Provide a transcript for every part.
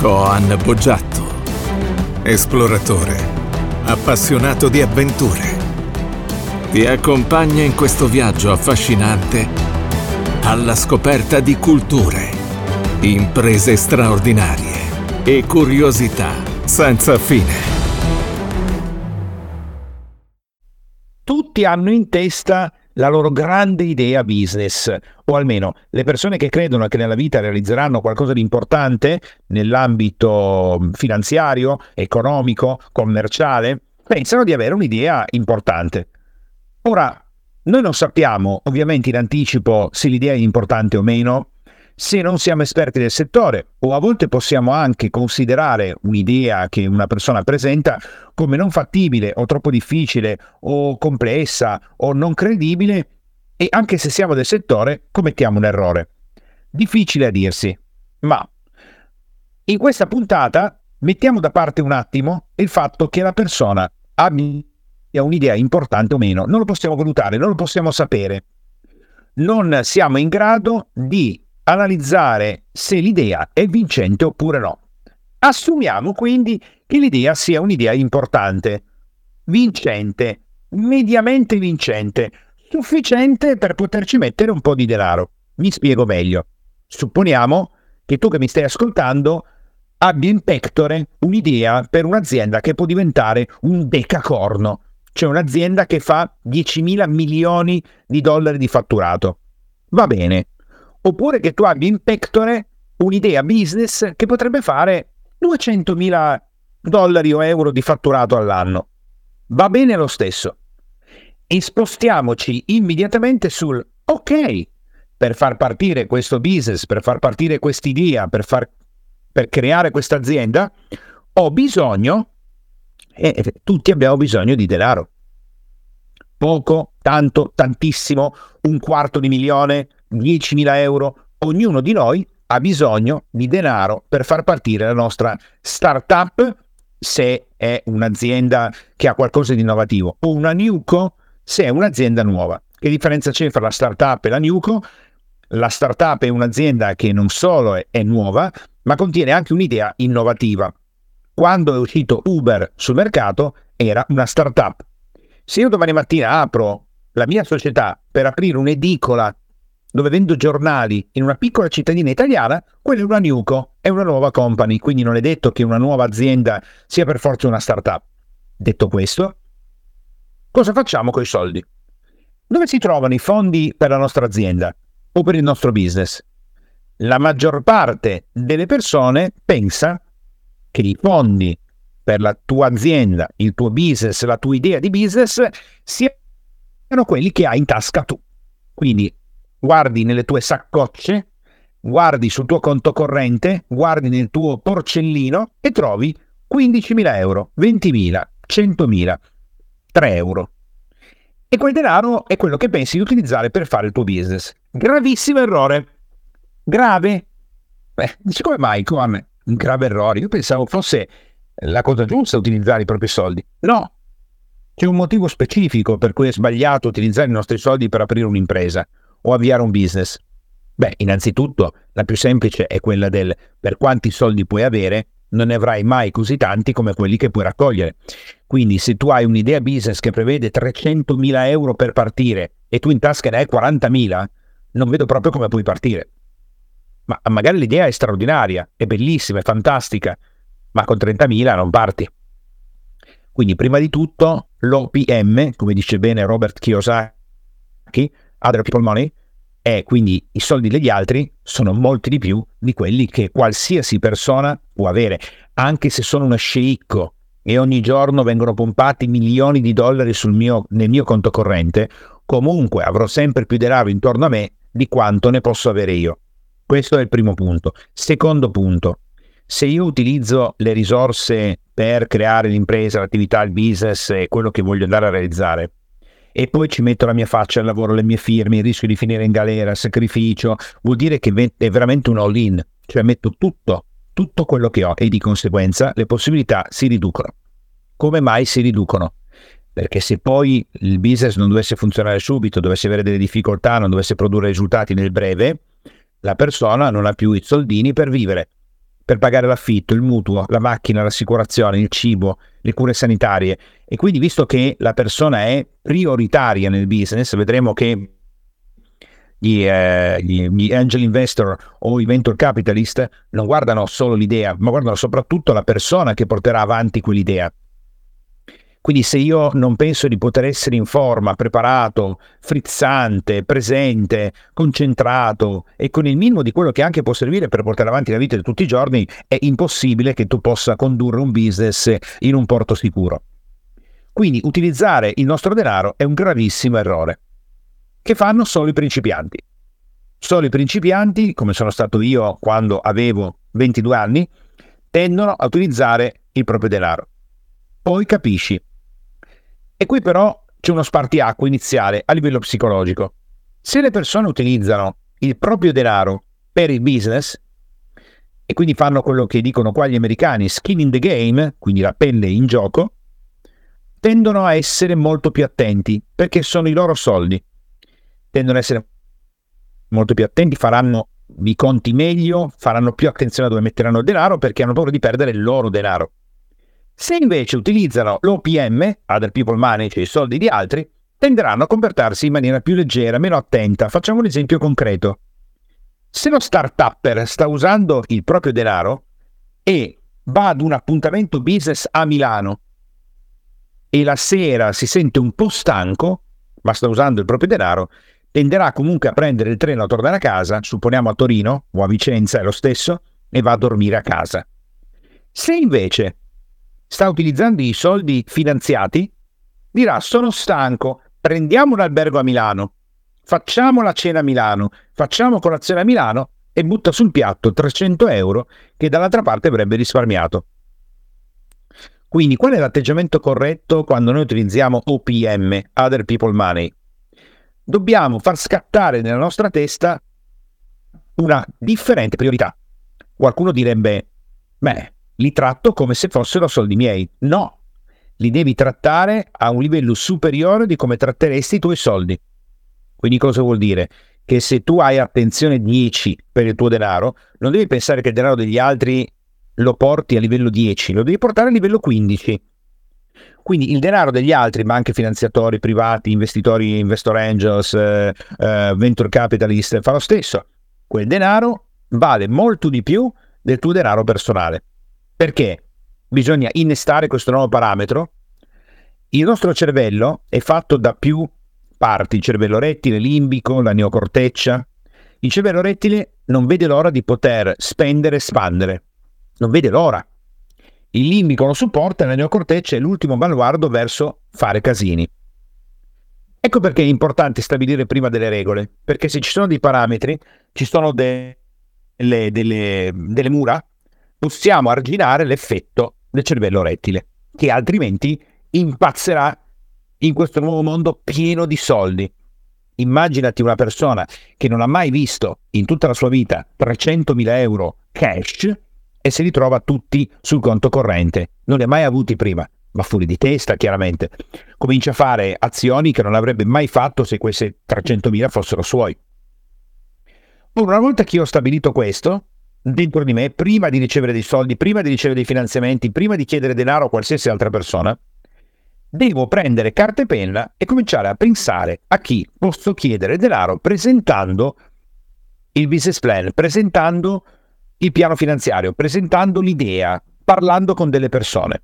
Coan Boggiatto, esploratore, appassionato di avventure. Ti accompagna in questo viaggio affascinante alla scoperta di culture, imprese straordinarie e curiosità senza fine. Tutti hanno in testa la loro grande idea business, o almeno le persone che credono che nella vita realizzeranno qualcosa di importante nell'ambito finanziario, economico, commerciale, pensano di avere un'idea importante. Ora, noi non sappiamo ovviamente in anticipo se l'idea è importante o meno, se non siamo esperti del settore o a volte possiamo anche considerare un'idea che una persona presenta come non fattibile o troppo difficile o complessa o non credibile e anche se siamo del settore commettiamo un errore. Difficile a dirsi, ma in questa puntata mettiamo da parte un attimo il fatto che la persona abbia un'idea importante o meno, non lo possiamo valutare, non lo possiamo sapere. Non siamo in grado di analizzare se l'idea è vincente oppure no. Assumiamo quindi che l'idea sia un'idea importante, vincente, mediamente vincente, sufficiente per poterci mettere un po' di denaro. Mi spiego meglio. Supponiamo che tu che mi stai ascoltando abbia in pectore un'idea per un'azienda che può diventare un decacorno, cioè un'azienda che fa 10.000 milioni di dollari di fatturato. Va bene, oppure che tu abbia in pectore un'idea business che potrebbe fare 200.000 dollari o euro di fatturato all'anno. Va bene lo stesso. E spostiamoci immediatamente sul ok, per far partire questo business, per far partire quest'idea, per, far, per creare questa azienda, ho bisogno, e tutti abbiamo bisogno di denaro. Poco, tanto, tantissimo, un quarto di milione, 10.000 euro, ognuno di noi ha bisogno di denaro per far partire la nostra startup se è un'azienda che ha qualcosa di innovativo o una newco se è un'azienda nuova. Che differenza c'è fra la startup e la newco? La startup è un'azienda che non solo è, è nuova, ma contiene anche un'idea innovativa. Quando è uscito Uber sul mercato era una startup. Se io domani mattina apro la mia società per aprire un'edicola dove vendo giornali in una piccola cittadina italiana, quella è una Newco, è una nuova company, quindi non è detto che una nuova azienda sia per forza una startup. Detto questo, cosa facciamo con i soldi? Dove si trovano i fondi per la nostra azienda o per il nostro business? La maggior parte delle persone pensa che i fondi per la tua azienda, il tuo business, la tua idea di business siano quelli che hai in tasca tu. Quindi guardi nelle tue saccocce, guardi sul tuo conto corrente, guardi nel tuo porcellino e trovi 15.000 euro, 20.000, 100.000, 3 euro. E quel denaro è quello che pensi di utilizzare per fare il tuo business. Gravissimo errore. Grave. Beh, dici come mai, come un grave errore? Io pensavo fosse la cosa giusta utilizzare i propri soldi. No, c'è un motivo specifico per cui è sbagliato utilizzare i nostri soldi per aprire un'impresa o avviare un business? Beh, innanzitutto la più semplice è quella del per quanti soldi puoi avere, non ne avrai mai così tanti come quelli che puoi raccogliere. Quindi se tu hai un'idea business che prevede 300.000 euro per partire e tu in tasca ne hai 40.000, non vedo proprio come puoi partire. Ma magari l'idea è straordinaria, è bellissima, è fantastica, ma con 30.000 non parti. Quindi prima di tutto l'OPM, come dice bene Robert Kiyosaki, other people money, e quindi i soldi degli altri sono molti di più di quelli che qualsiasi persona può avere, anche se sono uno sceicco e ogni giorno vengono pompati milioni di dollari mio, nel mio conto corrente, comunque avrò sempre più denaro intorno a me di quanto ne posso avere io. Questo è il primo punto. Secondo punto, se io utilizzo le risorse per creare l'impresa, l'attività, il business e quello che voglio andare a realizzare, e poi ci metto la mia faccia al lavoro, le mie firme, il rischio di finire in galera, sacrificio, vuol dire che è veramente un all-in, cioè metto tutto, tutto quello che ho e di conseguenza le possibilità si riducono. Come mai si riducono? Perché se poi il business non dovesse funzionare subito, dovesse avere delle difficoltà, non dovesse produrre risultati nel breve, la persona non ha più i soldini per vivere. Per pagare l'affitto, il mutuo, la macchina, l'assicurazione, il cibo, le cure sanitarie. E quindi visto che la persona è prioritaria nel business, vedremo che gli, eh, gli, gli, angel investor o i venture capitalist non guardano solo l'idea, ma guardano soprattutto la persona che porterà avanti quell'idea. Quindi se io non penso di poter essere in forma, preparato, frizzante, presente, concentrato e con il minimo di quello che anche può servire per portare avanti la vita di tutti i giorni, è impossibile che tu possa condurre un business in un porto sicuro. Quindi utilizzare il nostro denaro è un gravissimo errore che fanno solo i principianti. Solo i principianti, come sono stato io quando avevo 22 anni, tendono a utilizzare il proprio denaro. Poi capisci e qui però c'è uno spartiacque iniziale a livello psicologico. Se le persone utilizzano il proprio denaro per il business, e quindi fanno quello che dicono qua gli americani, skin in the game, quindi la pelle in gioco, tendono a essere molto più attenti perché sono i loro soldi. Tendono a essere molto più attenti, faranno i conti meglio, faranno più attenzione a dove metteranno il denaro perché hanno paura di perdere il loro denaro. Se invece utilizzano l'OPM, Other People Money, cioè i soldi di altri, tenderanno a comportarsi in maniera più leggera, meno attenta. Facciamo un esempio concreto. Se lo start-upper sta usando il proprio denaro e va ad un appuntamento business a Milano e la sera si sente un po' stanco, ma sta usando il proprio denaro, tenderà comunque a prendere il treno a tornare a casa, supponiamo a Torino o a Vicenza, è lo stesso, e va a dormire a casa. Se invece sta utilizzando i soldi finanziati, dirà sono stanco, prendiamo un albergo a Milano, facciamo la cena a Milano, facciamo colazione a Milano e butta sul piatto 300 euro che dall'altra parte avrebbe risparmiato. Quindi qual è l'atteggiamento corretto quando noi utilizziamo OPM, Other People Money? Dobbiamo far scattare nella nostra testa una differente priorità. Qualcuno direbbe, beh, li tratto come se fossero soldi miei. No, li devi trattare a un livello superiore di come tratteresti i tuoi soldi. Quindi cosa vuol dire? Che se tu hai attenzione 10 per il tuo denaro, non devi pensare che il denaro degli altri lo porti a livello 10, lo devi portare a livello 15. Quindi il denaro degli altri, ma anche finanziatori privati, investitori, investor angels, eh, eh, venture capitalist, fa lo stesso. Quel denaro vale molto di più del tuo denaro personale. Perché bisogna innestare questo nuovo parametro. Il nostro cervello è fatto da più parti, il cervello rettile, limbico, la neocorteccia. Il cervello rettile non vede l'ora di poter spendere e espandere, non vede l'ora. Il limbico lo supporta e la neocorteccia è l'ultimo baluardo verso fare casini. Ecco perché è importante stabilire prima delle regole, perché se ci sono dei parametri, ci sono de- delle, delle, delle mura possiamo arginare l'effetto del cervello rettile, che altrimenti impazzerà in questo nuovo mondo pieno di soldi. Immaginati una persona che non ha mai visto in tutta la sua vita 300.000 euro cash e se li trova tutti sul conto corrente. Non li ha mai avuti prima, ma fuori di testa chiaramente. Comincia a fare azioni che non avrebbe mai fatto se queste 300.000 fossero suoi. Una volta che ho stabilito questo, dentro di me, prima di ricevere dei soldi, prima di ricevere dei finanziamenti, prima di chiedere denaro a qualsiasi altra persona, devo prendere carta e penna e cominciare a pensare a chi posso chiedere denaro presentando il business plan, presentando il piano finanziario, presentando l'idea, parlando con delle persone.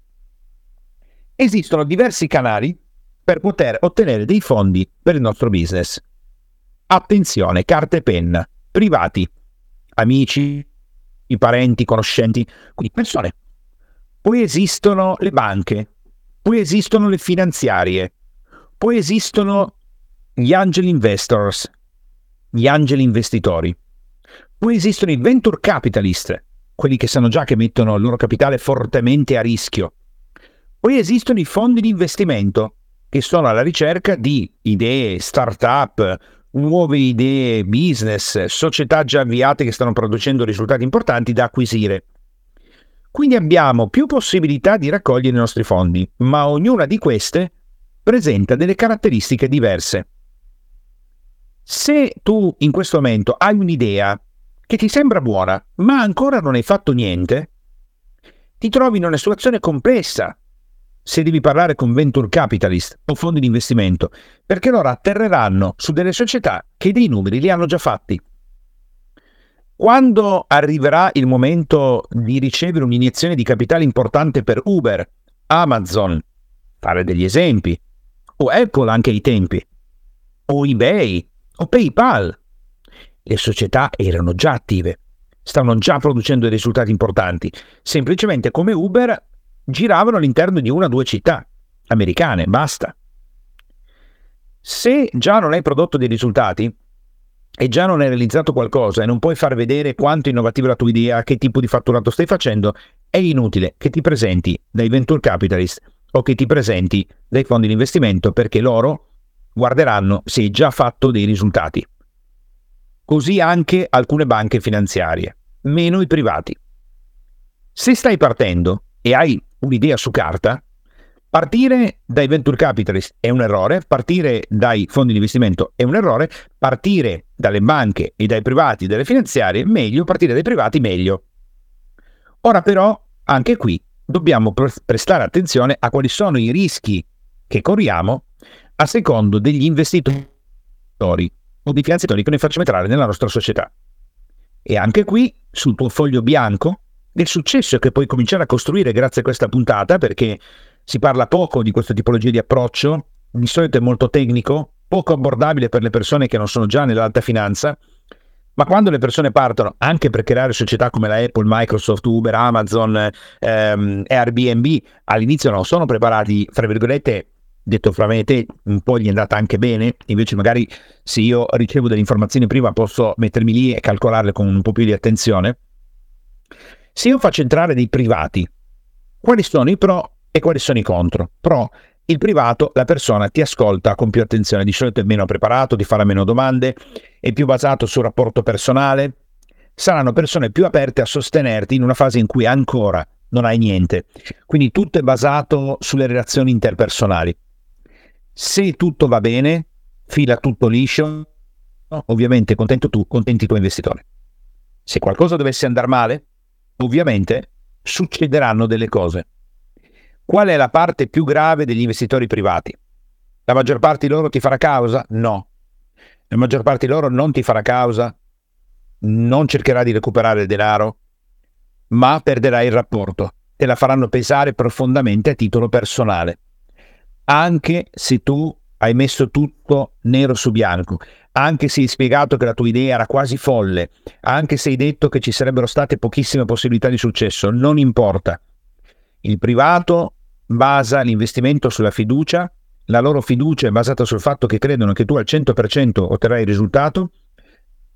Esistono diversi canali per poter ottenere dei fondi per il nostro business. Attenzione, carta e penna, privati, amici, i parenti, i conoscenti, quindi persone. Poi esistono le banche, poi esistono le finanziarie, poi esistono gli angel investors, gli angeli investitori, poi esistono i venture capitalist, quelli che sanno già che mettono il loro capitale fortemente a rischio. Poi esistono i fondi di investimento, che sono alla ricerca di idee, start-up, nuove idee, business, società già avviate che stanno producendo risultati importanti da acquisire. Quindi abbiamo più possibilità di raccogliere i nostri fondi, ma ognuna di queste presenta delle caratteristiche diverse. Se tu in questo momento hai un'idea che ti sembra buona, ma ancora non hai fatto niente, ti trovi in una situazione complessa se devi parlare con venture capitalist o fondi di investimento, perché loro atterreranno su delle società che dei numeri li hanno già fatti. Quando arriverà il momento di ricevere un'iniezione di capitale importante per Uber, Amazon, fare degli esempi, o Apple anche ai tempi, o eBay, o PayPal, le società erano già attive, stavano già producendo dei risultati importanti, semplicemente come Uber giravano all'interno di una o due città americane, basta. Se già non hai prodotto dei risultati e già non hai realizzato qualcosa e non puoi far vedere quanto innovativa è la tua idea, che tipo di fatturato stai facendo, è inutile che ti presenti dai venture capitalist o che ti presenti dai fondi di investimento perché loro guarderanno se hai già fatto dei risultati. Così anche alcune banche finanziarie, meno i privati. Se stai partendo e hai un'idea su carta, partire dai venture capitalist è un errore, partire dai fondi di investimento è un errore, partire dalle banche e dai privati, dalle finanziarie, meglio, partire dai privati, meglio. Ora però, anche qui, dobbiamo prestare attenzione a quali sono i rischi che corriamo a secondo degli investitori o dei finanziatori che noi facciamo entrare nella nostra società. E anche qui, sul tuo foglio bianco, del successo che puoi cominciare a costruire grazie a questa puntata, perché si parla poco di questa tipologia di approccio, di solito è molto tecnico, poco abbordabile per le persone che non sono già nell'alta finanza, ma quando le persone partono anche per creare società come la Apple, Microsoft, Uber, Amazon, ehm, Airbnb, all'inizio non sono preparati, fra virgolette, detto fra me e te, un po' gli è andata anche bene, invece magari se io ricevo delle informazioni prima posso mettermi lì e calcolarle con un po' più di attenzione. Se io faccio entrare dei privati, quali sono i pro e quali sono i contro? Pro, il privato, la persona ti ascolta con più attenzione, di solito è meno preparato, ti farà meno domande, è più basato sul rapporto personale, saranno persone più aperte a sostenerti in una fase in cui ancora non hai niente. Quindi tutto è basato sulle relazioni interpersonali. Se tutto va bene, fila tutto liscio, ovviamente contento tu, contenti i tuoi investitori. Se qualcosa dovesse andare male, ovviamente succederanno delle cose. Qual è la parte più grave degli investitori privati? La maggior parte di loro ti farà causa? No. La maggior parte di loro non ti farà causa, non cercherà di recuperare il denaro, ma perderai il rapporto. Te la faranno pesare profondamente a titolo personale. Anche se tu hai messo tutto nero su bianco, anche se hai spiegato che la tua idea era quasi folle, anche se hai detto che ci sarebbero state pochissime possibilità di successo, non importa. Il privato basa l'investimento sulla fiducia, la loro fiducia è basata sul fatto che credono che tu al 100% otterrai il risultato,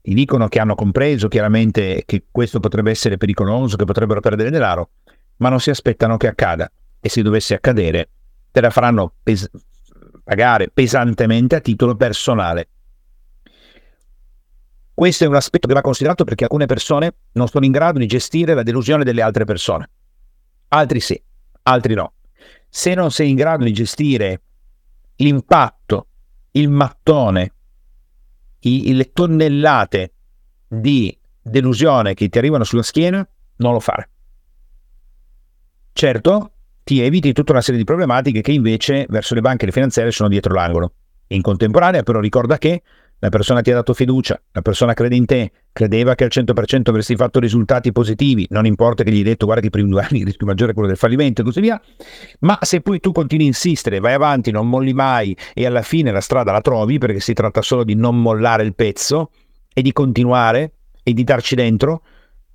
ti dicono che hanno compreso chiaramente che questo potrebbe essere pericoloso, che potrebbero perdere denaro, ma non si aspettano che accada. E se dovesse accadere te la faranno pes- pagare pesantemente a titolo personale. Questo è un aspetto che va considerato perché alcune persone non sono in grado di gestire la delusione delle altre persone. Altri sì, altri no. Se non sei in grado di gestire l'impatto, il mattone, i, le tonnellate di delusione che ti arrivano sulla schiena, non lo fare. Certo, ti eviti tutta una serie di problematiche che invece verso le banche e le finanziarie sono dietro l'angolo. In contemporanea però ricorda che la persona ti ha dato fiducia, la persona crede in te, credeva che al 100% avresti fatto risultati positivi, non importa che gli hai detto guarda che i primi due anni il rischio maggiore è quello del fallimento e così via, ma se poi tu continui a insistere, vai avanti, non molli mai e alla fine la strada la trovi perché si tratta solo di non mollare il pezzo e di continuare e di darci dentro,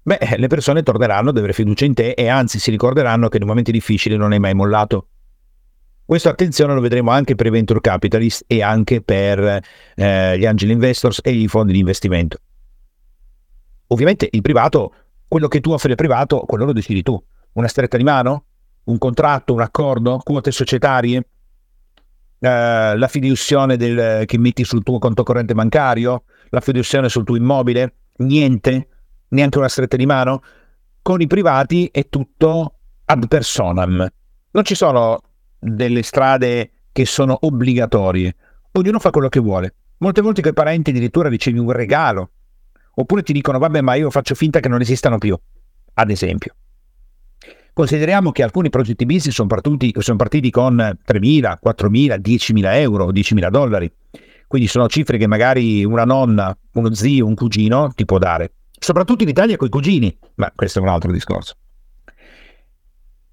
beh, le persone torneranno ad avere fiducia in te e anzi si ricorderanno che nei momenti difficili non hai mai mollato. Questo attenzione lo vedremo anche per i venture capitalist e anche per eh, gli angel investors e i fondi di investimento. Ovviamente il privato, quello che tu offri al privato, quello lo decidi tu. Una stretta di mano? Un contratto, un accordo, quote societarie, eh, la fiduzione del, che metti sul tuo conto corrente bancario, la fiduzione sul tuo immobile, niente, neanche una stretta di mano. Con i privati è tutto ad personam. Non ci sono delle strade che sono obbligatorie. Ognuno fa quello che vuole. Molte volte con i parenti addirittura ricevi un regalo, oppure ti dicono vabbè ma io faccio finta che non esistano più, ad esempio. Consideriamo che alcuni progetti business sono partiti, sono partiti con 3.000, 4.000, 10.000 euro, 10.000 dollari. Quindi sono cifre che magari una nonna, uno zio, un cugino ti può dare. Soprattutto in Italia con i cugini, ma questo è un altro discorso.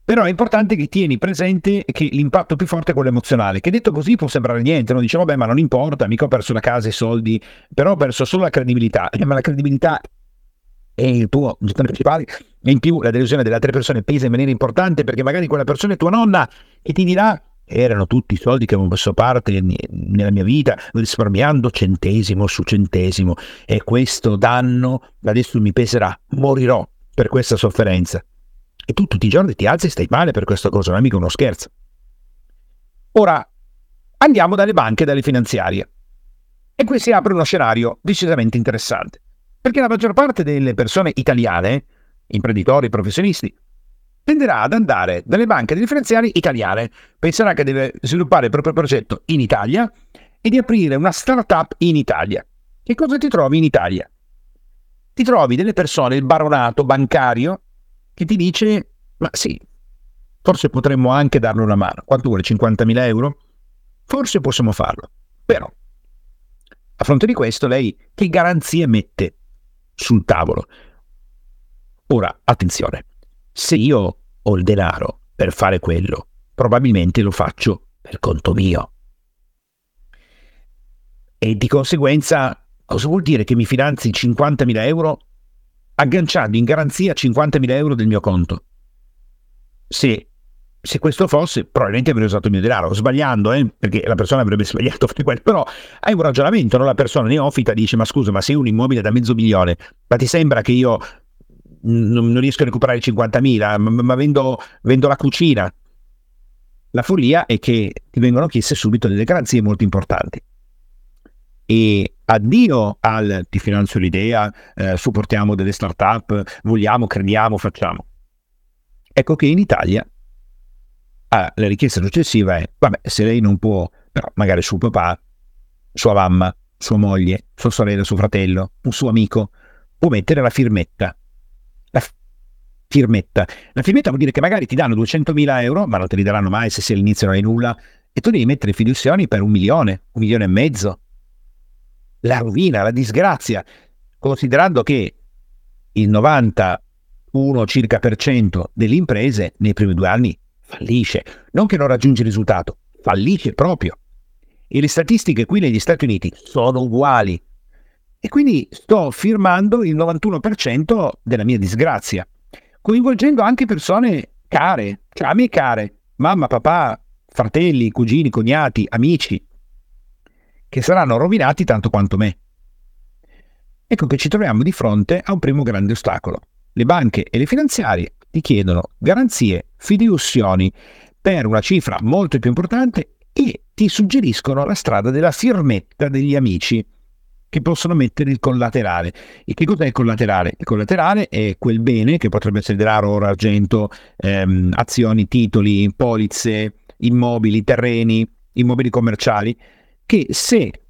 Però è importante che tieni presente che l'impatto più forte è quello emozionale, che detto così può sembrare niente, non dice vabbè ma non importa, mica ho perso la casa i soldi, però ho perso solo la credibilità, eh, ma la credibilità è il tuo gestore principale e in più la delusione delle altre persone pesa in maniera importante perché magari quella persona è tua nonna e ti dirà erano tutti i soldi che avevo messo parte nella mia vita, risparmiando centesimo su centesimo e questo danno adesso mi peserà, morirò per questa sofferenza. E tu tutti i giorni ti alzi e stai male per questa cosa, non è mica uno scherzo. Ora andiamo dalle banche dalle finanziarie. E qui si apre uno scenario decisamente interessante. Perché la maggior parte delle persone italiane, imprenditori, professionisti, tenderà ad andare dalle banche differenziali italiane, penserà che deve sviluppare il proprio progetto in Italia e di aprire una startup in Italia. Che cosa ti trovi in Italia? Ti trovi delle persone, il baronato bancario, che ti dice, ma sì, forse potremmo anche darle una mano. Quanto vuole? 50.000 euro? Forse possiamo farlo. Però, a fronte di questo, lei che garanzie mette? sul tavolo. Ora, attenzione, se io ho il denaro per fare quello, probabilmente lo faccio per conto mio. E di conseguenza, cosa vuol dire che mi finanzi 50.000 euro agganciando in garanzia 50.000 euro del mio conto? Se se questo fosse, probabilmente avrei usato il mio denaro, sbagliando, eh? perché la persona avrebbe sbagliato però hai un ragionamento, no? la persona neofita dice, ma scusa, ma sei un immobile da mezzo milione, ma ti sembra che io non, riesco a recuperare 50.000, ma, ma vendo, vendo la cucina? La follia è che ti vengono chieste subito delle garanzie molto importanti. E addio al ti finanzio l'idea, eh, supportiamo delle start-up, vogliamo, crediamo, facciamo. Ecco che in Italia Ah, la richiesta successiva è, vabbè, se lei non può, però magari suo papà, sua mamma, sua moglie, sua sorella, suo fratello, un suo amico, può mettere la firmetta. La firmetta. La firmetta vuol dire che magari ti danno 200.000 euro, ma non te li daranno mai se sei all'inizio non hai nulla, e tu devi mettere fiduzioni per un milione, un milione e mezzo. La rovina, la disgrazia, considerando che il 91 circa per cento delle imprese nei primi due anni fallisce. Non che non raggiunge il risultato, fallisce proprio. E le statistiche qui negli Stati Uniti sono uguali. E quindi sto firmando il 91% della mia disgrazia, coinvolgendo anche persone care, cioè a me care, mamma, papà, fratelli, cugini, cognati, amici, che saranno rovinati tanto quanto me. Ecco che ci troviamo di fronte a un primo grande ostacolo. Le banche e le finanziarie ti chiedono garanzie, fideiussioni per una cifra molto più importante e ti suggeriscono la strada della firmetta degli amici che possono mettere il collaterale. E che cos'è il collaterale? Il collaterale è quel bene che potrebbe essere denaro, oro, argento, ehm, azioni, titoli, polizze, immobili, terreni, immobili commerciali, che se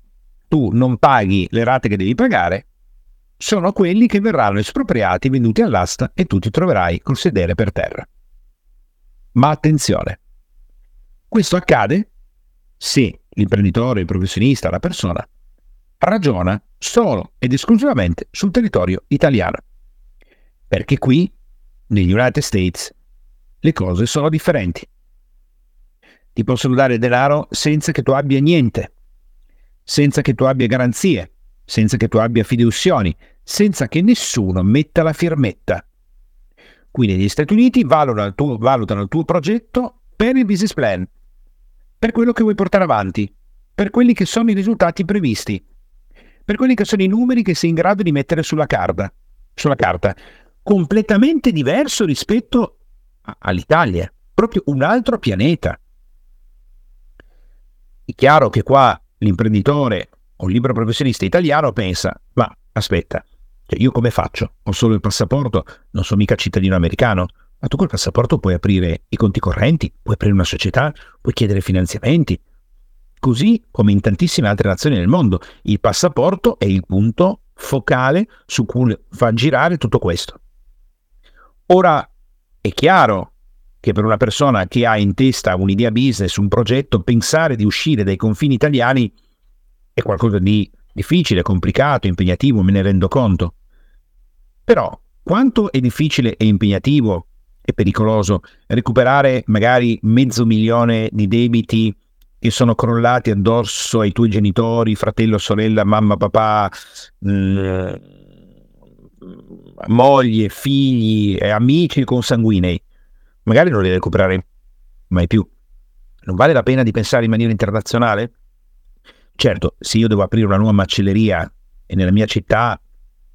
tu non paghi le rate che devi pagare, sono quelli che verranno espropriati, venduti all'asta e tu ti troverai col sedere per terra. Ma attenzione, questo accade se l'imprenditore, il professionista, la persona ragiona solo ed esclusivamente sul territorio italiano. Perché qui, negli United States, le cose sono differenti. Ti possono dare denaro senza che tu abbia niente, senza che tu abbia garanzie, senza che tu abbia fideussioni, senza che nessuno metta la firmetta. Qui negli Stati Uniti valutano il tuo, valutano il tuo progetto per il business plan, per quello che vuoi portare avanti, per quelli che sono i risultati previsti, per quelli che sono i numeri che sei in grado di mettere sulla carta, sulla carta completamente diverso rispetto all'Italia, proprio un altro pianeta. È chiaro che qua l'imprenditore o il libero professionista italiano pensa, ma aspetta, cioè io come faccio? Ho solo il passaporto, non sono mica cittadino americano. Ma tu col passaporto puoi aprire i conti correnti, puoi aprire una società, puoi chiedere finanziamenti. Così come in tantissime altre nazioni del mondo, il passaporto è il punto focale su cui fa girare tutto questo. Ora è chiaro che per una persona che ha in testa un'idea business, un progetto, pensare di uscire dai confini italiani è qualcosa di difficile, complicato, impegnativo, me ne rendo conto. Però quanto è difficile e impegnativo e pericoloso recuperare magari mezzo milione di debiti che sono crollati addosso ai tuoi genitori, fratello, sorella, mamma, papà, mh, mm, moglie, figli, amici consanguinei magari non li recupererai mai più. Non vale la pena di pensare in maniera internazionale? Certo, se io devo aprire una nuova macelleria e nella mia città,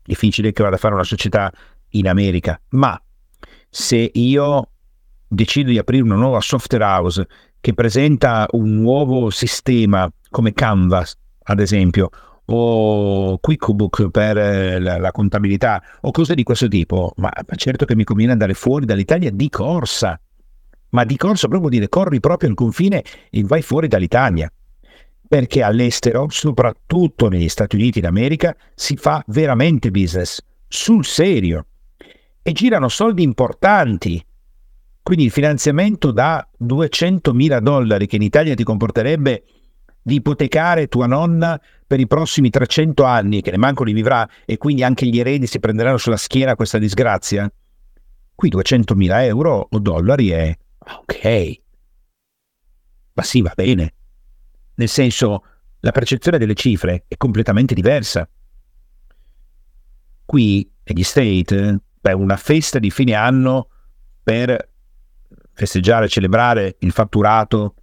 difficile che vada a fare una società in America, ma se io decido di aprire una nuova software house che presenta un nuovo sistema come Canvas, ad esempio, o QuickBook per eh, la, la, contabilità o cose di questo tipo, ma, ma certo che mi conviene andare fuori dall'Italia di corsa, ma di corsa proprio dire corri proprio al confine e vai fuori dall'Italia, perché all'estero, soprattutto negli Stati Uniti d'America, si fa veramente business, sul serio, e girano soldi importanti. Quindi il finanziamento da 200 mila dollari che in Italia ti comporterebbe di ipotecare tua nonna per i prossimi 300 anni, che ne manco li vivrà, e quindi anche gli eredi si prenderanno sulla schiena questa disgrazia? Qui 200.000 euro o dollari è ok. Ma sì, va bene. Nel senso, la percezione delle cifre è completamente diversa. Qui negli State, per una festa di fine anno per festeggiare, celebrare il fatturato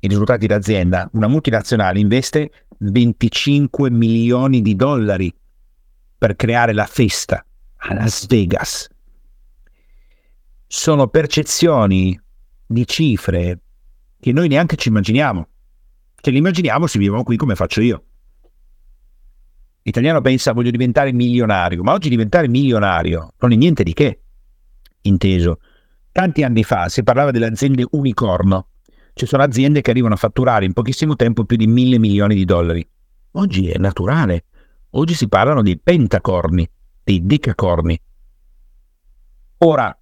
i risultati d'azienda, una multinazionale investe 25 milioni di dollari per creare la festa a Las Vegas. Sono percezioni di cifre che noi neanche ci immaginiamo. Ce le immaginiamo se viviamo qui come faccio io. L'italiano pensa voglio diventare milionario, ma oggi diventare milionario non è niente di che. Inteso, tanti anni fa si parlava delle aziende unicorno, ci sono aziende che arrivano a fatturare in pochissimo tempo più di mille milioni di dollari. Oggi è naturale. Oggi si parlano di pentacorni, di decacorni. Ora,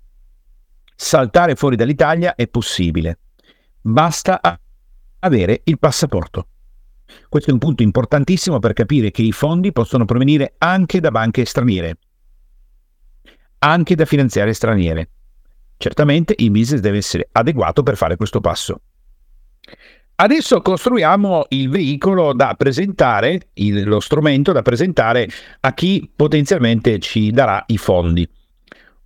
saltare fuori dall'Italia è possibile. Basta avere il passaporto. Questo è un punto importantissimo per capire che i fondi possono provenire anche da banche straniere, anche da finanziarie straniere. Certamente il business deve essere adeguato per fare questo passo. Adesso costruiamo il veicolo da presentare, il, lo strumento da presentare a chi potenzialmente ci darà i fondi.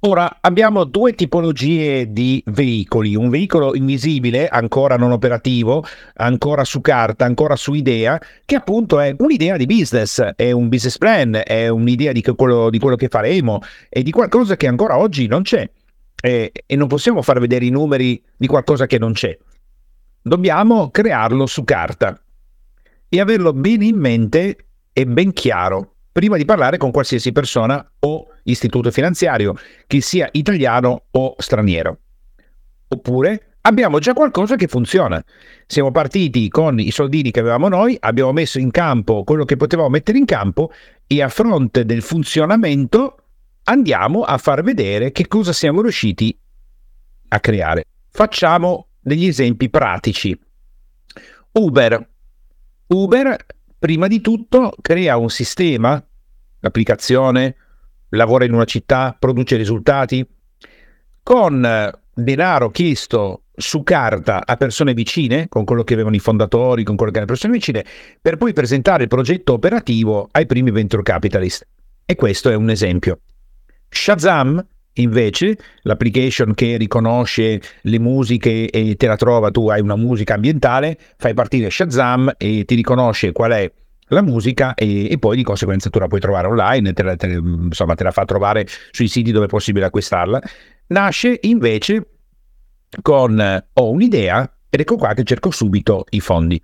Ora abbiamo due tipologie di veicoli, un veicolo invisibile, ancora non operativo, ancora su carta, ancora su idea, che appunto è un'idea di business, è un business plan, è un'idea di quello, di quello che faremo, è di qualcosa che ancora oggi non c'è e, e non possiamo far vedere i numeri di qualcosa che non c'è dobbiamo crearlo su carta e averlo bene in mente e ben chiaro prima di parlare con qualsiasi persona o istituto finanziario, che sia italiano o straniero. Oppure abbiamo già qualcosa che funziona. Siamo partiti con i soldini che avevamo noi, abbiamo messo in campo quello che potevamo mettere in campo e a fronte del funzionamento andiamo a far vedere che cosa siamo riusciti a creare. Facciamo degli esempi pratici. Uber. Uber, prima di tutto, crea un sistema, l'applicazione, lavora in una città, produce risultati, con denaro chiesto su carta a persone vicine, con quello che avevano i fondatori, con quello che erano persone vicine, per poi presentare il progetto operativo ai primi venture capitalist. E questo è un esempio. Shazam Invece l'application che riconosce le musiche e te la trova, tu hai una musica ambientale, fai partire Shazam e ti riconosce qual è la musica e, e poi di conseguenza tu la puoi trovare online, te la, te, insomma te la fa trovare sui siti dove è possibile acquistarla. Nasce invece con ho un'idea ed ecco qua che cerco subito i fondi.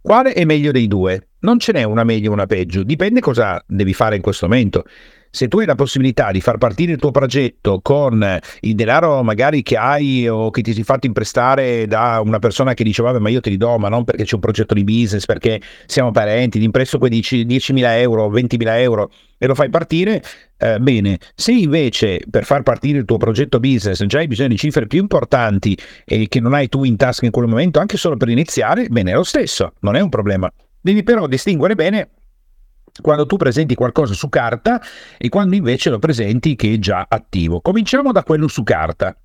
Quale è meglio dei due? Non ce n'è una meglio e una peggio, dipende cosa devi fare in questo momento. Se tu hai la possibilità di far partire il tuo progetto con il denaro magari che hai o che ti sei fatto imprestare da una persona che dice vabbè ma io te li do ma non perché c'è un progetto di business, perché siamo parenti, ti impresto quei 10, 10.000 euro, 20.000 euro e lo fai partire, eh, bene. Se invece per far partire il tuo progetto business già hai bisogno di cifre più importanti e che non hai tu in tasca in quel momento, anche solo per iniziare, bene, è lo stesso, non è un problema. Devi però distinguere bene quando tu presenti qualcosa su carta e quando invece lo presenti che è già attivo. Cominciamo da quello su carta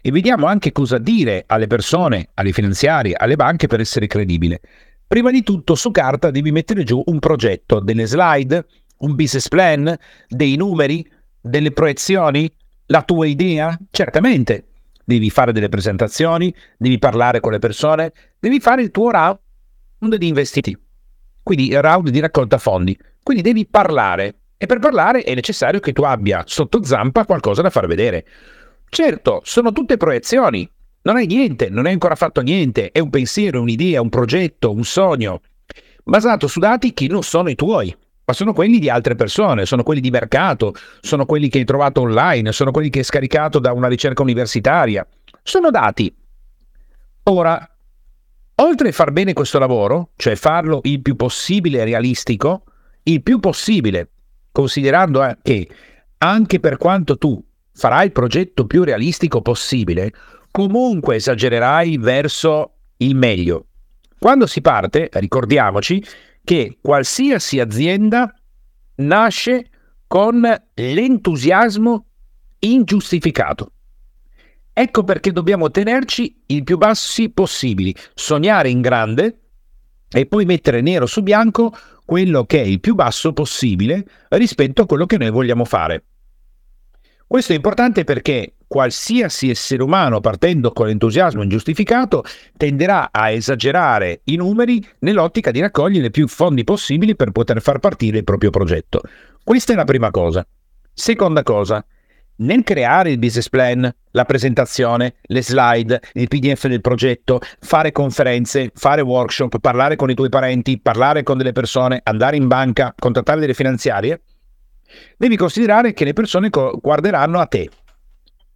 e vediamo anche cosa dire alle persone, alle finanziarie, alle banche per essere credibile. Prima di tutto su carta devi mettere giù un progetto, delle slide, un business plan, dei numeri, delle proiezioni, la tua idea? Certamente. Devi fare delle presentazioni, devi parlare con le persone, devi fare il tuo round di investiti. Quindi round di raccolta fondi. Quindi devi parlare e per parlare è necessario che tu abbia sotto zampa qualcosa da far vedere. Certo, sono tutte proiezioni. Non hai niente, non hai ancora fatto niente, è un pensiero, un'idea, un progetto, un sogno, basato su dati che non sono i tuoi, ma sono quelli di altre persone, sono quelli di mercato, sono quelli che hai trovato online, sono quelli che hai scaricato da una ricerca universitaria. Sono dati. Ora, oltre a far bene questo lavoro, cioè farlo il più possibile realistico, il più possibile, considerando che anche per quanto tu farai il progetto più realistico possibile, comunque esagererai verso il meglio. Quando si parte, ricordiamoci che qualsiasi azienda nasce con l'entusiasmo ingiustificato. Ecco perché dobbiamo tenerci il più bassi possibili, sognare in grande e poi mettere nero su bianco quello che è il più basso possibile rispetto a quello che noi vogliamo fare. Questo è importante perché qualsiasi essere umano partendo con entusiasmo ingiustificato tenderà a esagerare i numeri nell'ottica di raccogliere più fondi possibili per poter far partire il proprio progetto. Questa è la prima cosa. Seconda cosa, nel creare il business plan, la presentazione, le slide, il PDF del progetto, fare conferenze, fare workshop, parlare con i tuoi parenti, parlare con delle persone, andare in banca, contattare delle finanziarie, devi considerare che le persone guarderanno a te.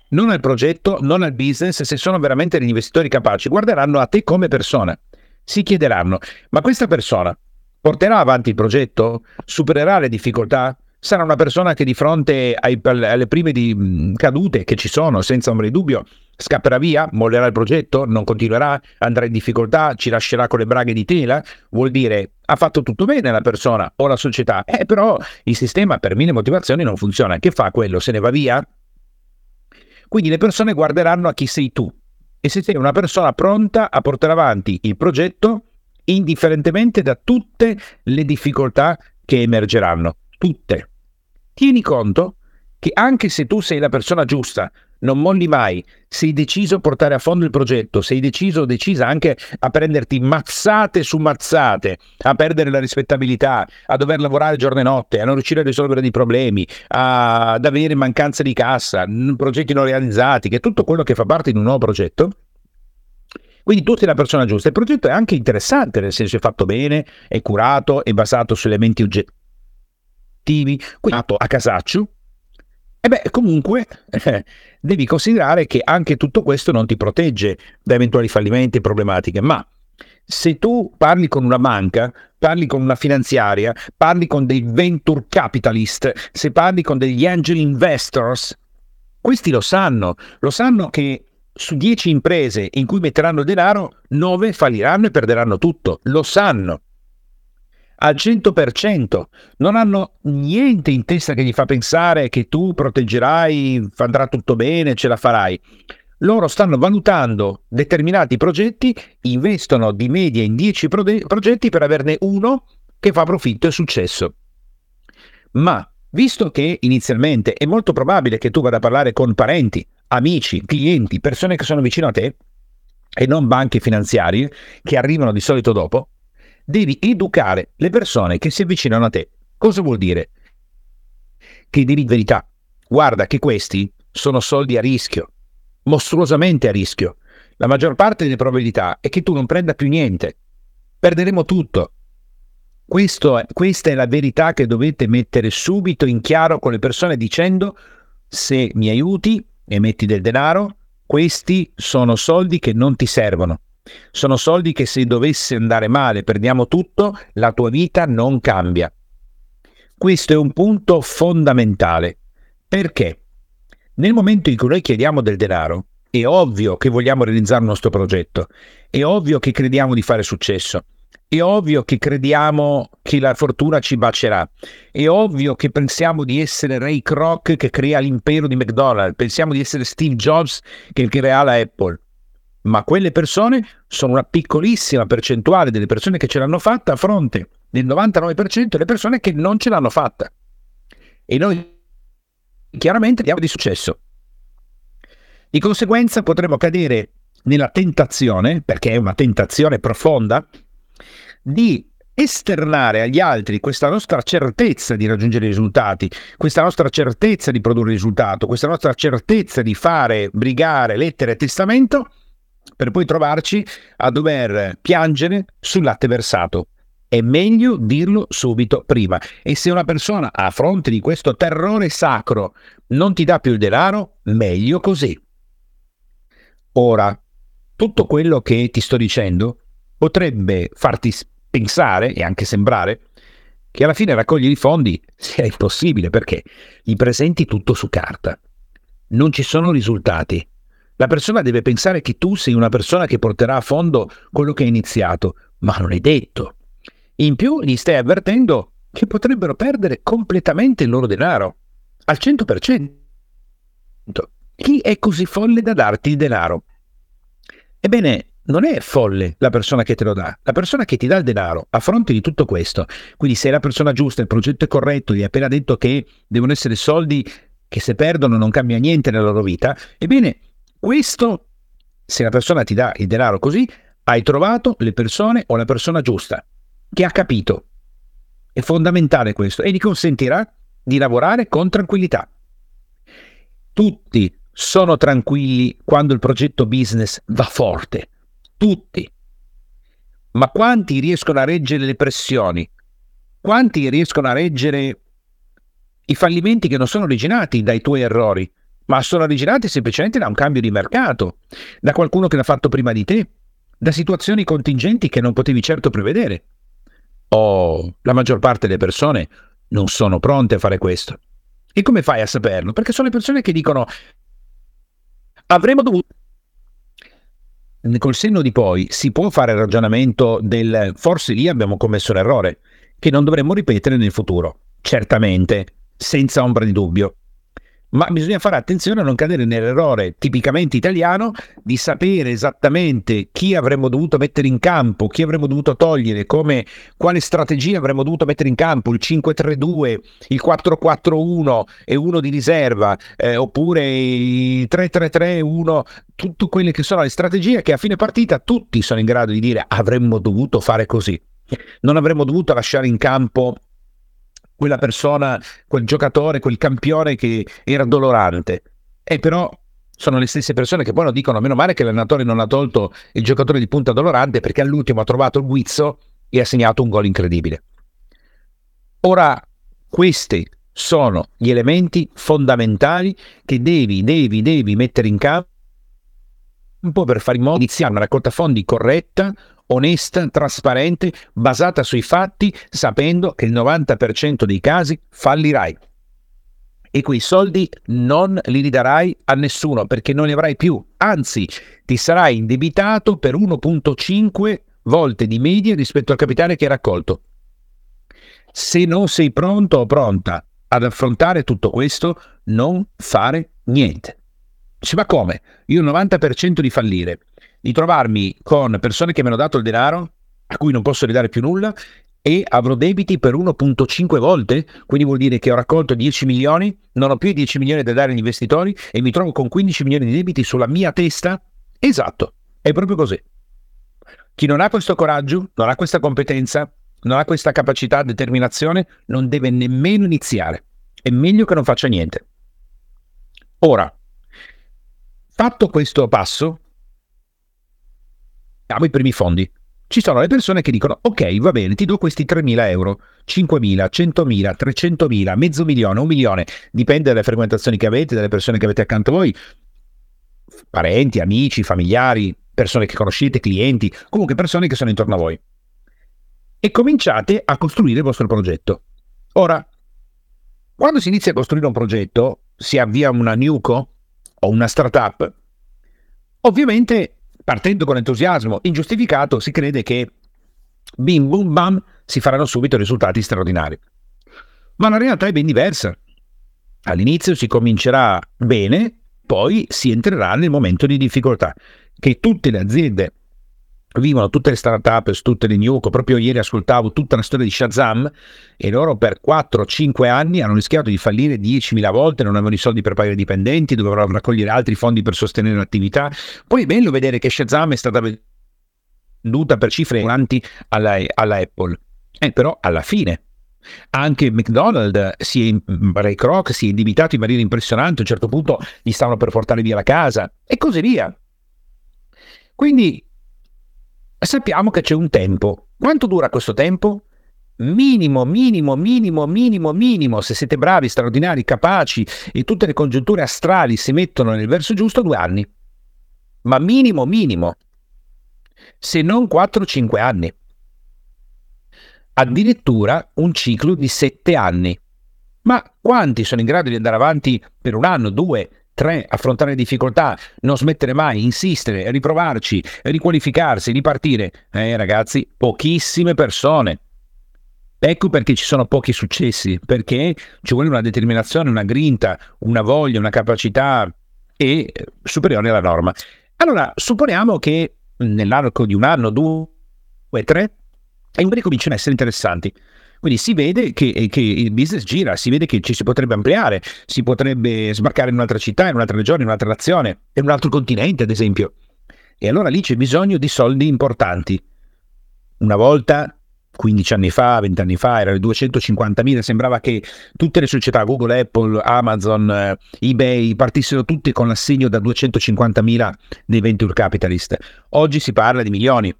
Non al progetto, non al business, se sono veramente degli investitori capaci, guarderanno a te come persona. Si chiederanno, ma questa persona porterà avanti il progetto? Supererà le difficoltà? Sarà una persona che di fronte ai, alle prime di, cadute che ci sono, senza ombra di dubbio, scapperà via, mollerà il progetto, non continuerà, andrà in difficoltà, ci lascerà con le braghe di tela, vuol dire ha fatto tutto bene la persona o la società, eh, però il sistema per mille motivazioni non funziona. Che fa quello? Se ne va via? Quindi le persone guarderanno a chi sei tu e se sei una persona pronta a portare avanti il progetto indifferentemente da tutte le difficoltà che emergeranno. Tutte. Tieni conto che anche se tu sei la persona giusta, non molli mai, sei deciso a portare a fondo il progetto, sei deciso o decisa anche a prenderti mazzate su mazzate, a perdere la rispettabilità, a dover lavorare giorno e notte, a non riuscire a risolvere dei problemi, a, ad avere mancanza di cassa, progetti non realizzati, che è tutto quello che fa parte di un nuovo progetto. Quindi tu sei la persona giusta. Il progetto è anche interessante, nel senso è fatto bene, è curato, è basato su elementi oggettivi cattivi, nato a casaccio, e beh, comunque eh, devi considerare che anche tutto questo non ti protegge da eventuali fallimenti e problematiche, ma se tu parli con una banca, parli con una finanziaria, parli con dei venture capitalist, se parli con degli angel investors, questi lo sanno, lo sanno che su 10 imprese in cui metteranno denaro, 9 falliranno e perderanno tutto, lo sanno al 100%, non hanno niente in testa che gli fa pensare che tu proteggerai, andrà tutto bene, ce la farai. Loro stanno valutando determinati progetti, investono di media in 10 progetti per averne uno che fa profitto e successo. Ma visto che inizialmente è molto probabile che tu vada a parlare con parenti, amici, clienti, persone che sono vicino a te e non banche finanziarie che arrivano di solito dopo, devi educare le persone che si avvicinano a te. Cosa vuol dire? Che devi verità. Guarda che questi sono soldi a rischio, mostruosamente a rischio. La maggior parte delle probabilità è che tu non prenda più niente. Perderemo tutto. Questo, questa è la verità che dovete mettere subito in chiaro con le persone dicendo se mi aiuti e metti del denaro, questi sono soldi che non ti servono. Sono soldi che se dovesse andare male, perdiamo tutto, la tua vita non cambia. Questo è un punto fondamentale. Perché? Nel momento in cui noi chiediamo del denaro, è ovvio che vogliamo realizzare il nostro progetto, è ovvio che crediamo di fare successo, è ovvio che crediamo che la fortuna ci bacerà. È ovvio che pensiamo di essere Ray Kroc che crea l'impero di McDonald's. Pensiamo di essere Steve Jobs che crea la Apple. Ma quelle persone sono una piccolissima percentuale delle persone che ce l'hanno fatta a fronte del 99% delle persone che non ce l'hanno fatta. E noi chiaramente diamo di successo. Di conseguenza potremmo cadere nella tentazione, perché è una tentazione profonda, di esternare agli altri questa nostra certezza di raggiungere risultati, questa nostra certezza di produrre risultato, questa nostra certezza di fare brigare lettere e testamento, per poi trovarci a dover piangere sul latte versato. È meglio dirlo subito prima. E se una persona a fronte di questo terrore sacro non ti dà più il denaro, meglio così. Ora, tutto quello che ti sto dicendo potrebbe farti pensare e anche sembrare che alla fine raccogliere i fondi sia impossibile perché gli presenti tutto su carta. Non ci sono risultati. La persona deve pensare che tu sei una persona che porterà a fondo quello che hai iniziato, ma non è detto. In più gli stai avvertendo che potrebbero perdere completamente il loro denaro, al 100%. Chi è così folle da darti il denaro? Ebbene, non è folle la persona che te lo dà, la persona che ti dà il denaro a fronte di tutto questo. Quindi sei la persona giusta, il progetto è corretto, gli hai appena detto che devono essere soldi che se perdono non cambia niente nella loro vita, ebbene, questo, se la persona ti dà il denaro così, hai trovato le persone o la persona giusta, che ha capito. È fondamentale questo e gli consentirà di lavorare con tranquillità. Tutti sono tranquilli quando il progetto business va forte tutti. Ma quanti riescono a reggere le pressioni? Quanti riescono a reggere i fallimenti che non sono originati dai tuoi errori, ma sono originati semplicemente da un cambio di mercato, da qualcuno che l'ha fatto prima di te, da situazioni contingenti che non potevi certo prevedere? Oh, la maggior parte delle persone non sono pronte a fare questo. E come fai a saperlo? Perché sono le persone che dicono avremmo dovuto col senno di poi si può fare il ragionamento del forse lì abbiamo commesso un errore che non dovremmo ripetere nel futuro. Certamente, senza ombra di dubbio ma bisogna fare attenzione a non cadere nell'errore tipicamente italiano di sapere esattamente chi avremmo dovuto mettere in campo, chi avremmo dovuto togliere, come, quale strategia avremmo dovuto mettere in campo, il 5-3-2, il 4-4-1 e uno di riserva, eh, oppure il 3-3-3-1, tutte quelle che sono le strategie che a fine partita tutti sono in grado di dire avremmo dovuto fare così. Non avremmo dovuto lasciare in campo quella persona, quel giocatore, quel campione che era dolorante. E però sono le stesse persone che poi lo dicono, meno male che l'allenatore non ha tolto il giocatore di punta dolorante perché all'ultimo ha trovato il guizzo e ha segnato un gol incredibile. Ora, questi sono gli elementi fondamentali che devi, devi, devi mettere in campo per fare in modo di iniziare una raccolta fondi corretta, onesta, trasparente, basata sui fatti, sapendo che il 90% dei casi fallirai. E quei soldi non li ridarai a nessuno perché non li avrai più, anzi ti sarai indebitato per 1.5 volte di media rispetto al capitale che hai raccolto. Se non sei pronto o pronta ad affrontare tutto questo, non fare niente. Dice, ma come? Io il 90% di fallire di trovarmi con persone che mi hanno dato il denaro, a cui non posso ridare più nulla, e avrò debiti per 1.5 volte, quindi vuol dire che ho raccolto 10 milioni, non ho più i 10 milioni da dare agli investitori e mi trovo con 15 milioni di debiti sulla mia testa? Esatto, è proprio così. Chi non ha questo coraggio, non ha questa competenza, non ha questa capacità, determinazione, non deve nemmeno iniziare. È meglio che non faccia niente. Ora, fatto questo passo, abbiamo i primi fondi. ci sono le persone che dicono ok va bene ti do questi 3.000 euro 5.000, 100.000, 300.000 mezzo milione, un milione. Dipende dalle frequentazioni che avete dalle persone che avete accanto a voi. Parenti, amici, familiari persone che conoscete, clienti comunque persone che sono intorno a voi. E cominciate a costruire il vostro progetto. Ora quando si inizia a costruire un progetto si avvia una newco o una startup ovviamente partendo con entusiasmo ingiustificato, si crede che bim bum bam si faranno subito risultati straordinari. Ma la realtà è ben diversa. All'inizio si comincerà bene, poi si entrerà nel momento di difficoltà, che tutte le aziende vivono tutte le startup, tutte le newco. Proprio ieri ascoltavo tutta la storia di Shazam e loro per 4-5 anni hanno rischiato di fallire 10.000 volte, non avevano i soldi per pagare i dipendenti, dovevano raccogliere altri fondi per sostenere l'attività. Poi è bello vedere che Shazam è stata venduta per cifre volanti alla, alla Apple. Eh, però alla fine anche McDonald's, si è, Ray Kroc si è indebitato in maniera impressionante, a un certo punto gli stavano per portare via la casa e così via. Quindi sappiamo che c'è un tempo. Quanto dura questo tempo? Minimo, minimo, minimo, minimo, minimo, se siete bravi, straordinari, capaci e tutte le congiunture astrali si mettono nel verso giusto, due anni. Ma minimo, minimo. Se non 4-5 anni. Addirittura un ciclo di 7 anni. Ma quanti sono in grado di andare avanti per un anno, due, 3. Affrontare le difficoltà, non smettere mai, insistere, riprovarci, riqualificarsi, ripartire. Eh ragazzi, pochissime persone. Ecco perché ci sono pochi successi, perché ci vuole una determinazione, una grinta, una voglia, una capacità e eh, superiore alla norma. Allora, supponiamo che nell'arco di un anno, due, tre, i numeri cominciano a essere interessanti. Quindi si vede che, eh, che, il business gira, si vede che ci si potrebbe ampliare, si potrebbe sbarcare in un'altra città, in un'altra regione, in un'altra nazione, in un altro continente, ad esempio. E allora lì c'è bisogno di soldi importanti. Una volta 15 anni fa, 20 anni fa, erano 250.000, sembrava che tutte le società, Google, Apple, Amazon, eh, eBay, partissero tutte con l'assegno da 250.000 dei venture capitalist. Oggi si parla di milioni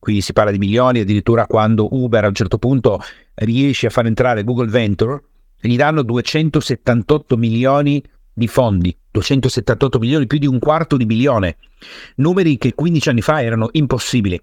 quindi si parla di milioni, addirittura quando Uber a un certo punto riesce a far entrare Google Venture, gli danno 278 milioni di fondi, 278 milioni, più di un quarto di milione, numeri che 15 anni fa erano impossibili.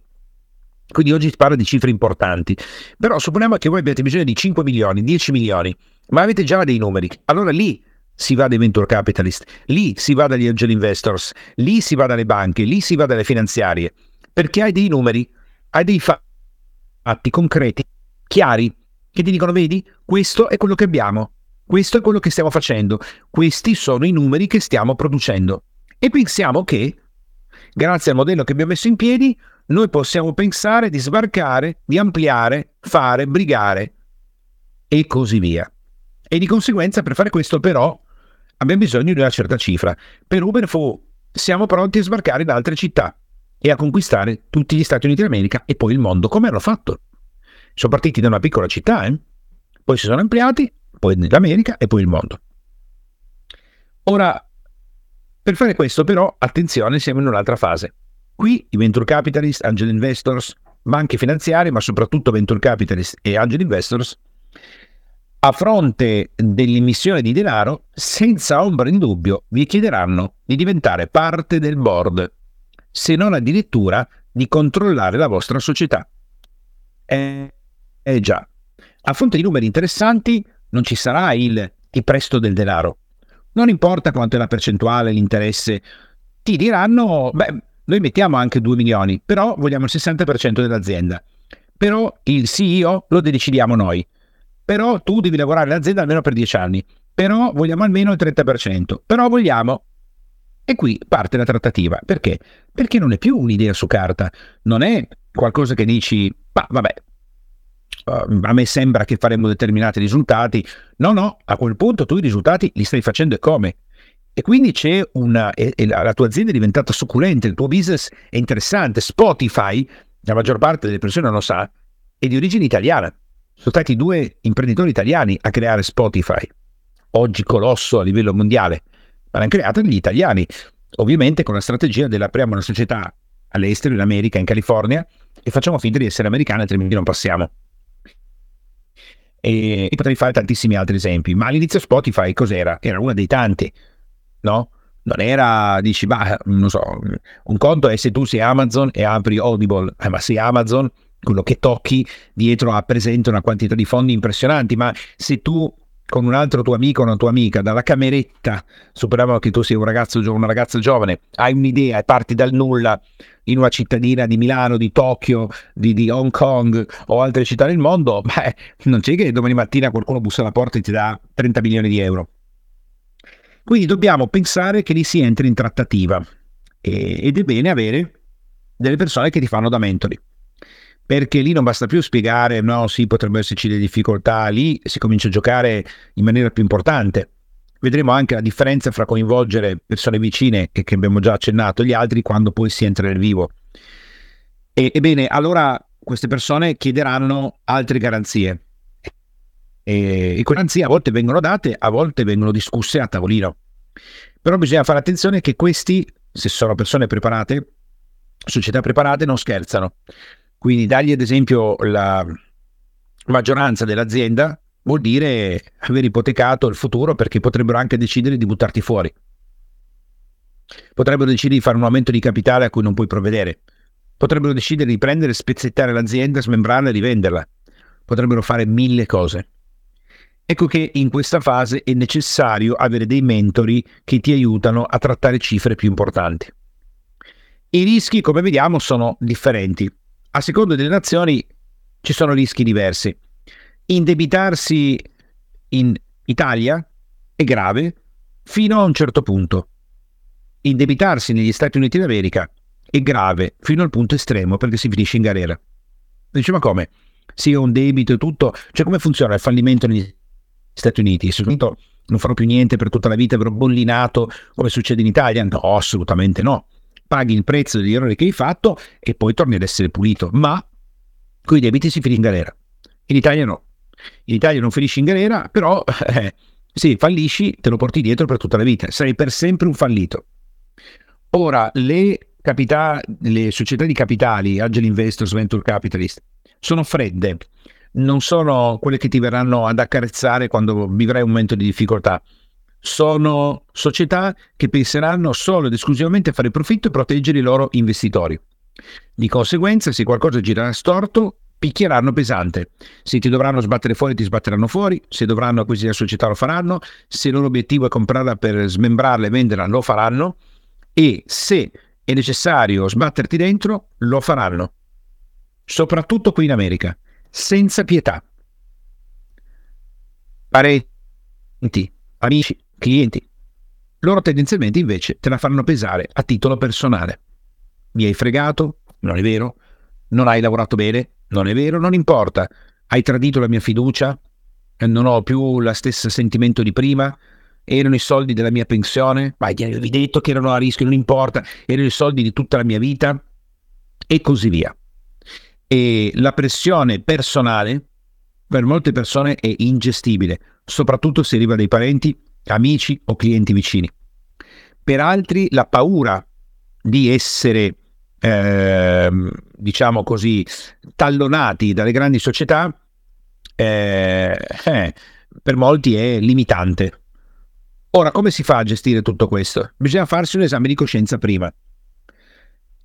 Quindi oggi si parla di cifre importanti. Però supponiamo che voi abbiate bisogno di 5 milioni, 10 milioni, ma avete già dei numeri. Allora lì si va dai venture capitalist, lì si va dagli angel investors, lì si va dalle banche, lì si va dalle finanziarie, perché hai dei numeri hai dei fatti concreti, chiari, che ti dicono, vedi, questo è quello che abbiamo, questo è quello che stiamo facendo, questi sono i numeri che stiamo producendo. E pensiamo che, grazie al modello che abbiamo messo in piedi, noi possiamo pensare di sbarcare, di ampliare, fare, brigare e così via. E di conseguenza per fare questo però abbiamo bisogno di una certa cifra. Per Uber fu siamo pronti a sbarcare in altre città e a conquistare tutti gli Stati Uniti d'America e poi il mondo, come hanno fatto. Sono partiti da una piccola città, eh? poi si sono ampliati, poi l'America e poi il mondo. Ora, per fare questo però, attenzione, siamo in un'altra fase. Qui i venture capitalist, angel investors, banche finanziarie, ma soprattutto venture capitalist e angel investors, a fronte dell'emissione di denaro, senza ombra in dubbio, vi chiederanno di diventare parte del board se non addirittura di controllare la vostra società. Eh, eh già, a fronte di numeri interessanti non ci sarà il ti presto del denaro. Non importa quanto è la percentuale, l'interesse, ti diranno, beh, noi mettiamo anche 2 milioni, però vogliamo il 60% dell'azienda. Però il CEO lo decidiamo noi. Però tu devi lavorare all'azienda almeno per 10 anni. Però vogliamo almeno il 30%. Però vogliamo e qui parte la trattativa. Perché? Perché non è più un'idea su carta, non è qualcosa che dici, ma vabbè, uh, a me sembra che faremo determinati risultati. No, no, a quel punto tu i risultati li stai facendo e come. E quindi c'è una. E, e la, la tua azienda è diventata succulente, il tuo business è interessante. Spotify, la maggior parte delle persone non lo sa, è di origine italiana. Sono stati due imprenditori italiani a creare Spotify, oggi colosso a livello mondiale ma l'hanno creata gli italiani, ovviamente con la strategia dell'apriamo una società all'estero, in America, in California, e facciamo finta di essere americani, altrimenti non passiamo. E, e potrei fare tantissimi altri esempi, ma all'inizio Spotify cos'era? Era una dei tanti, no? Non era, dici, bah, non so, un conto è se tu sei Amazon e apri Audible, eh, ma sei Amazon, quello che tocchi dietro ha presente una quantità di fondi impressionanti, ma se tu con un altro tuo amico o una tua amica dalla cameretta, supponiamo che tu sia un ragazzo, una ragazza giovane, hai un'idea e parti dal nulla in una cittadina di Milano, di Tokyo, di, di Hong Kong o altre città del mondo, beh, non c'è che domani mattina qualcuno bussa alla porta e ti dà 30 milioni di euro. Quindi dobbiamo pensare che lì si entri in trattativa e, ed è bene avere delle persone che ti fanno da mentori perché lì non basta più spiegare no, sì, potrebbero esserci delle difficoltà, lì si comincia a giocare in maniera più importante. Vedremo anche la differenza fra coinvolgere persone vicine, che, che abbiamo già accennato, gli altri quando poi si entra nel vivo. E, ebbene, allora queste persone chiederanno altre garanzie. E, e garanzie a volte vengono date, a volte vengono discusse a tavolino. Però bisogna fare attenzione che questi, se sono persone preparate, società preparate, non scherzano. Quindi dargli ad esempio la maggioranza dell'azienda vuol dire aver ipotecato il futuro perché potrebbero anche decidere di buttarti fuori. Potrebbero decidere di fare un aumento di capitale a cui non puoi provvedere. Potrebbero decidere di prendere, spezzettare l'azienda, smembrarla e rivenderla. Potrebbero fare mille cose. Ecco che in questa fase è necessario avere dei mentori che ti aiutano a trattare cifre più importanti. I rischi, come vediamo, sono differenti a seconda delle nazioni ci sono rischi diversi. Indebitarsi in Italia è grave fino a un certo punto. Indebitarsi negli Stati Uniti d'America è grave fino al punto estremo perché si finisce in galera. Dice ma come? Sì, ho un debito e tutto. Cioè come funziona il fallimento negli Stati Uniti? Soprattutto non farò più niente per tutta la vita, avrò bollinato come succede in Italia? No, assolutamente no paghi il prezzo degli errori che hai fatto e poi torni ad essere pulito. Ma con i debiti si finisce in galera. In Italia no. In Italia non finisci in galera, però eh, se fallisci te lo porti dietro per tutta la vita. Sei per sempre un fallito. Ora, le, capita- le società di capitali, Angel Investors, Venture Capitalist, sono fredde, non sono quelle che ti verranno ad accarezzare quando vivrai un momento di difficoltà sono società che penseranno solo ed esclusivamente a fare profitto e proteggere i loro investitori. Di conseguenza, se qualcosa girerà storto, picchieranno pesante. Se ti dovranno sbattere fuori, ti sbatteranno fuori. Se dovranno acquisire la società, lo faranno. Se il loro obiettivo è comprarla per smembrarla e venderla, lo faranno. E se è necessario sbatterti dentro, lo faranno. Soprattutto qui in America, senza pietà. Parenti, amici, clienti. Loro tendenzialmente invece te la fanno pesare a titolo personale. Mi hai fregato? Non è vero. Non hai lavorato bene? Non è vero, non importa. Hai tradito la mia fiducia? Non ho più lo stesso sentimento di prima? Erano i soldi della mia pensione? Ma gli avevi detto che erano a rischio, non importa. Erano i soldi di tutta la mia vita? E così via. E la pressione personale per molte persone è ingestibile, soprattutto se arriva dai parenti amici o clienti vicini. Per altri la paura di essere, eh, diciamo così, tallonati dalle grandi società, eh, eh, per molti è limitante. Ora, come si fa a gestire tutto questo? Bisogna farsi un esame di coscienza prima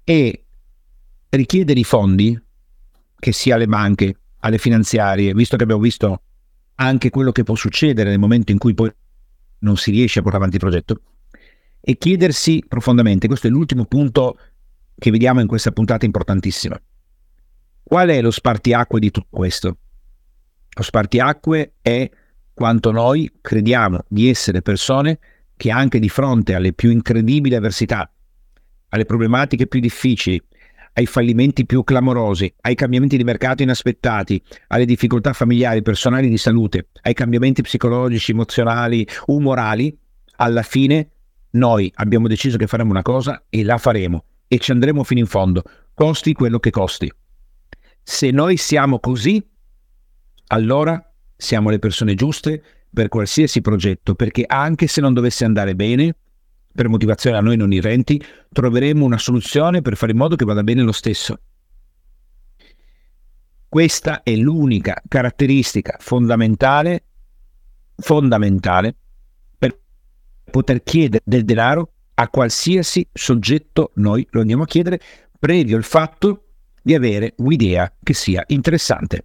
e richiedere i fondi, che sia alle banche, alle finanziarie, visto che abbiamo visto anche quello che può succedere nel momento in cui poi non si riesce a portare avanti il progetto e chiedersi profondamente, questo è l'ultimo punto che vediamo in questa puntata importantissima, qual è lo spartiacque di tutto questo? Lo spartiacque è quanto noi crediamo di essere persone che anche di fronte alle più incredibili avversità, alle problematiche più difficili, ai fallimenti più clamorosi, ai cambiamenti di mercato inaspettati, alle difficoltà familiari, personali di salute, ai cambiamenti psicologici, emozionali, umorali, alla fine noi abbiamo deciso che faremo una cosa e la faremo e ci andremo fino in fondo, costi quello che costi. Se noi siamo così, allora siamo le persone giuste per qualsiasi progetto, perché anche se non dovesse andare bene, per motivazione a noi non irrenti, troveremo una soluzione per fare in modo che vada bene lo stesso. Questa è l'unica caratteristica fondamentale, fondamentale per poter chiedere del denaro a qualsiasi soggetto noi lo andiamo a chiedere, previo il fatto di avere un'idea che sia interessante.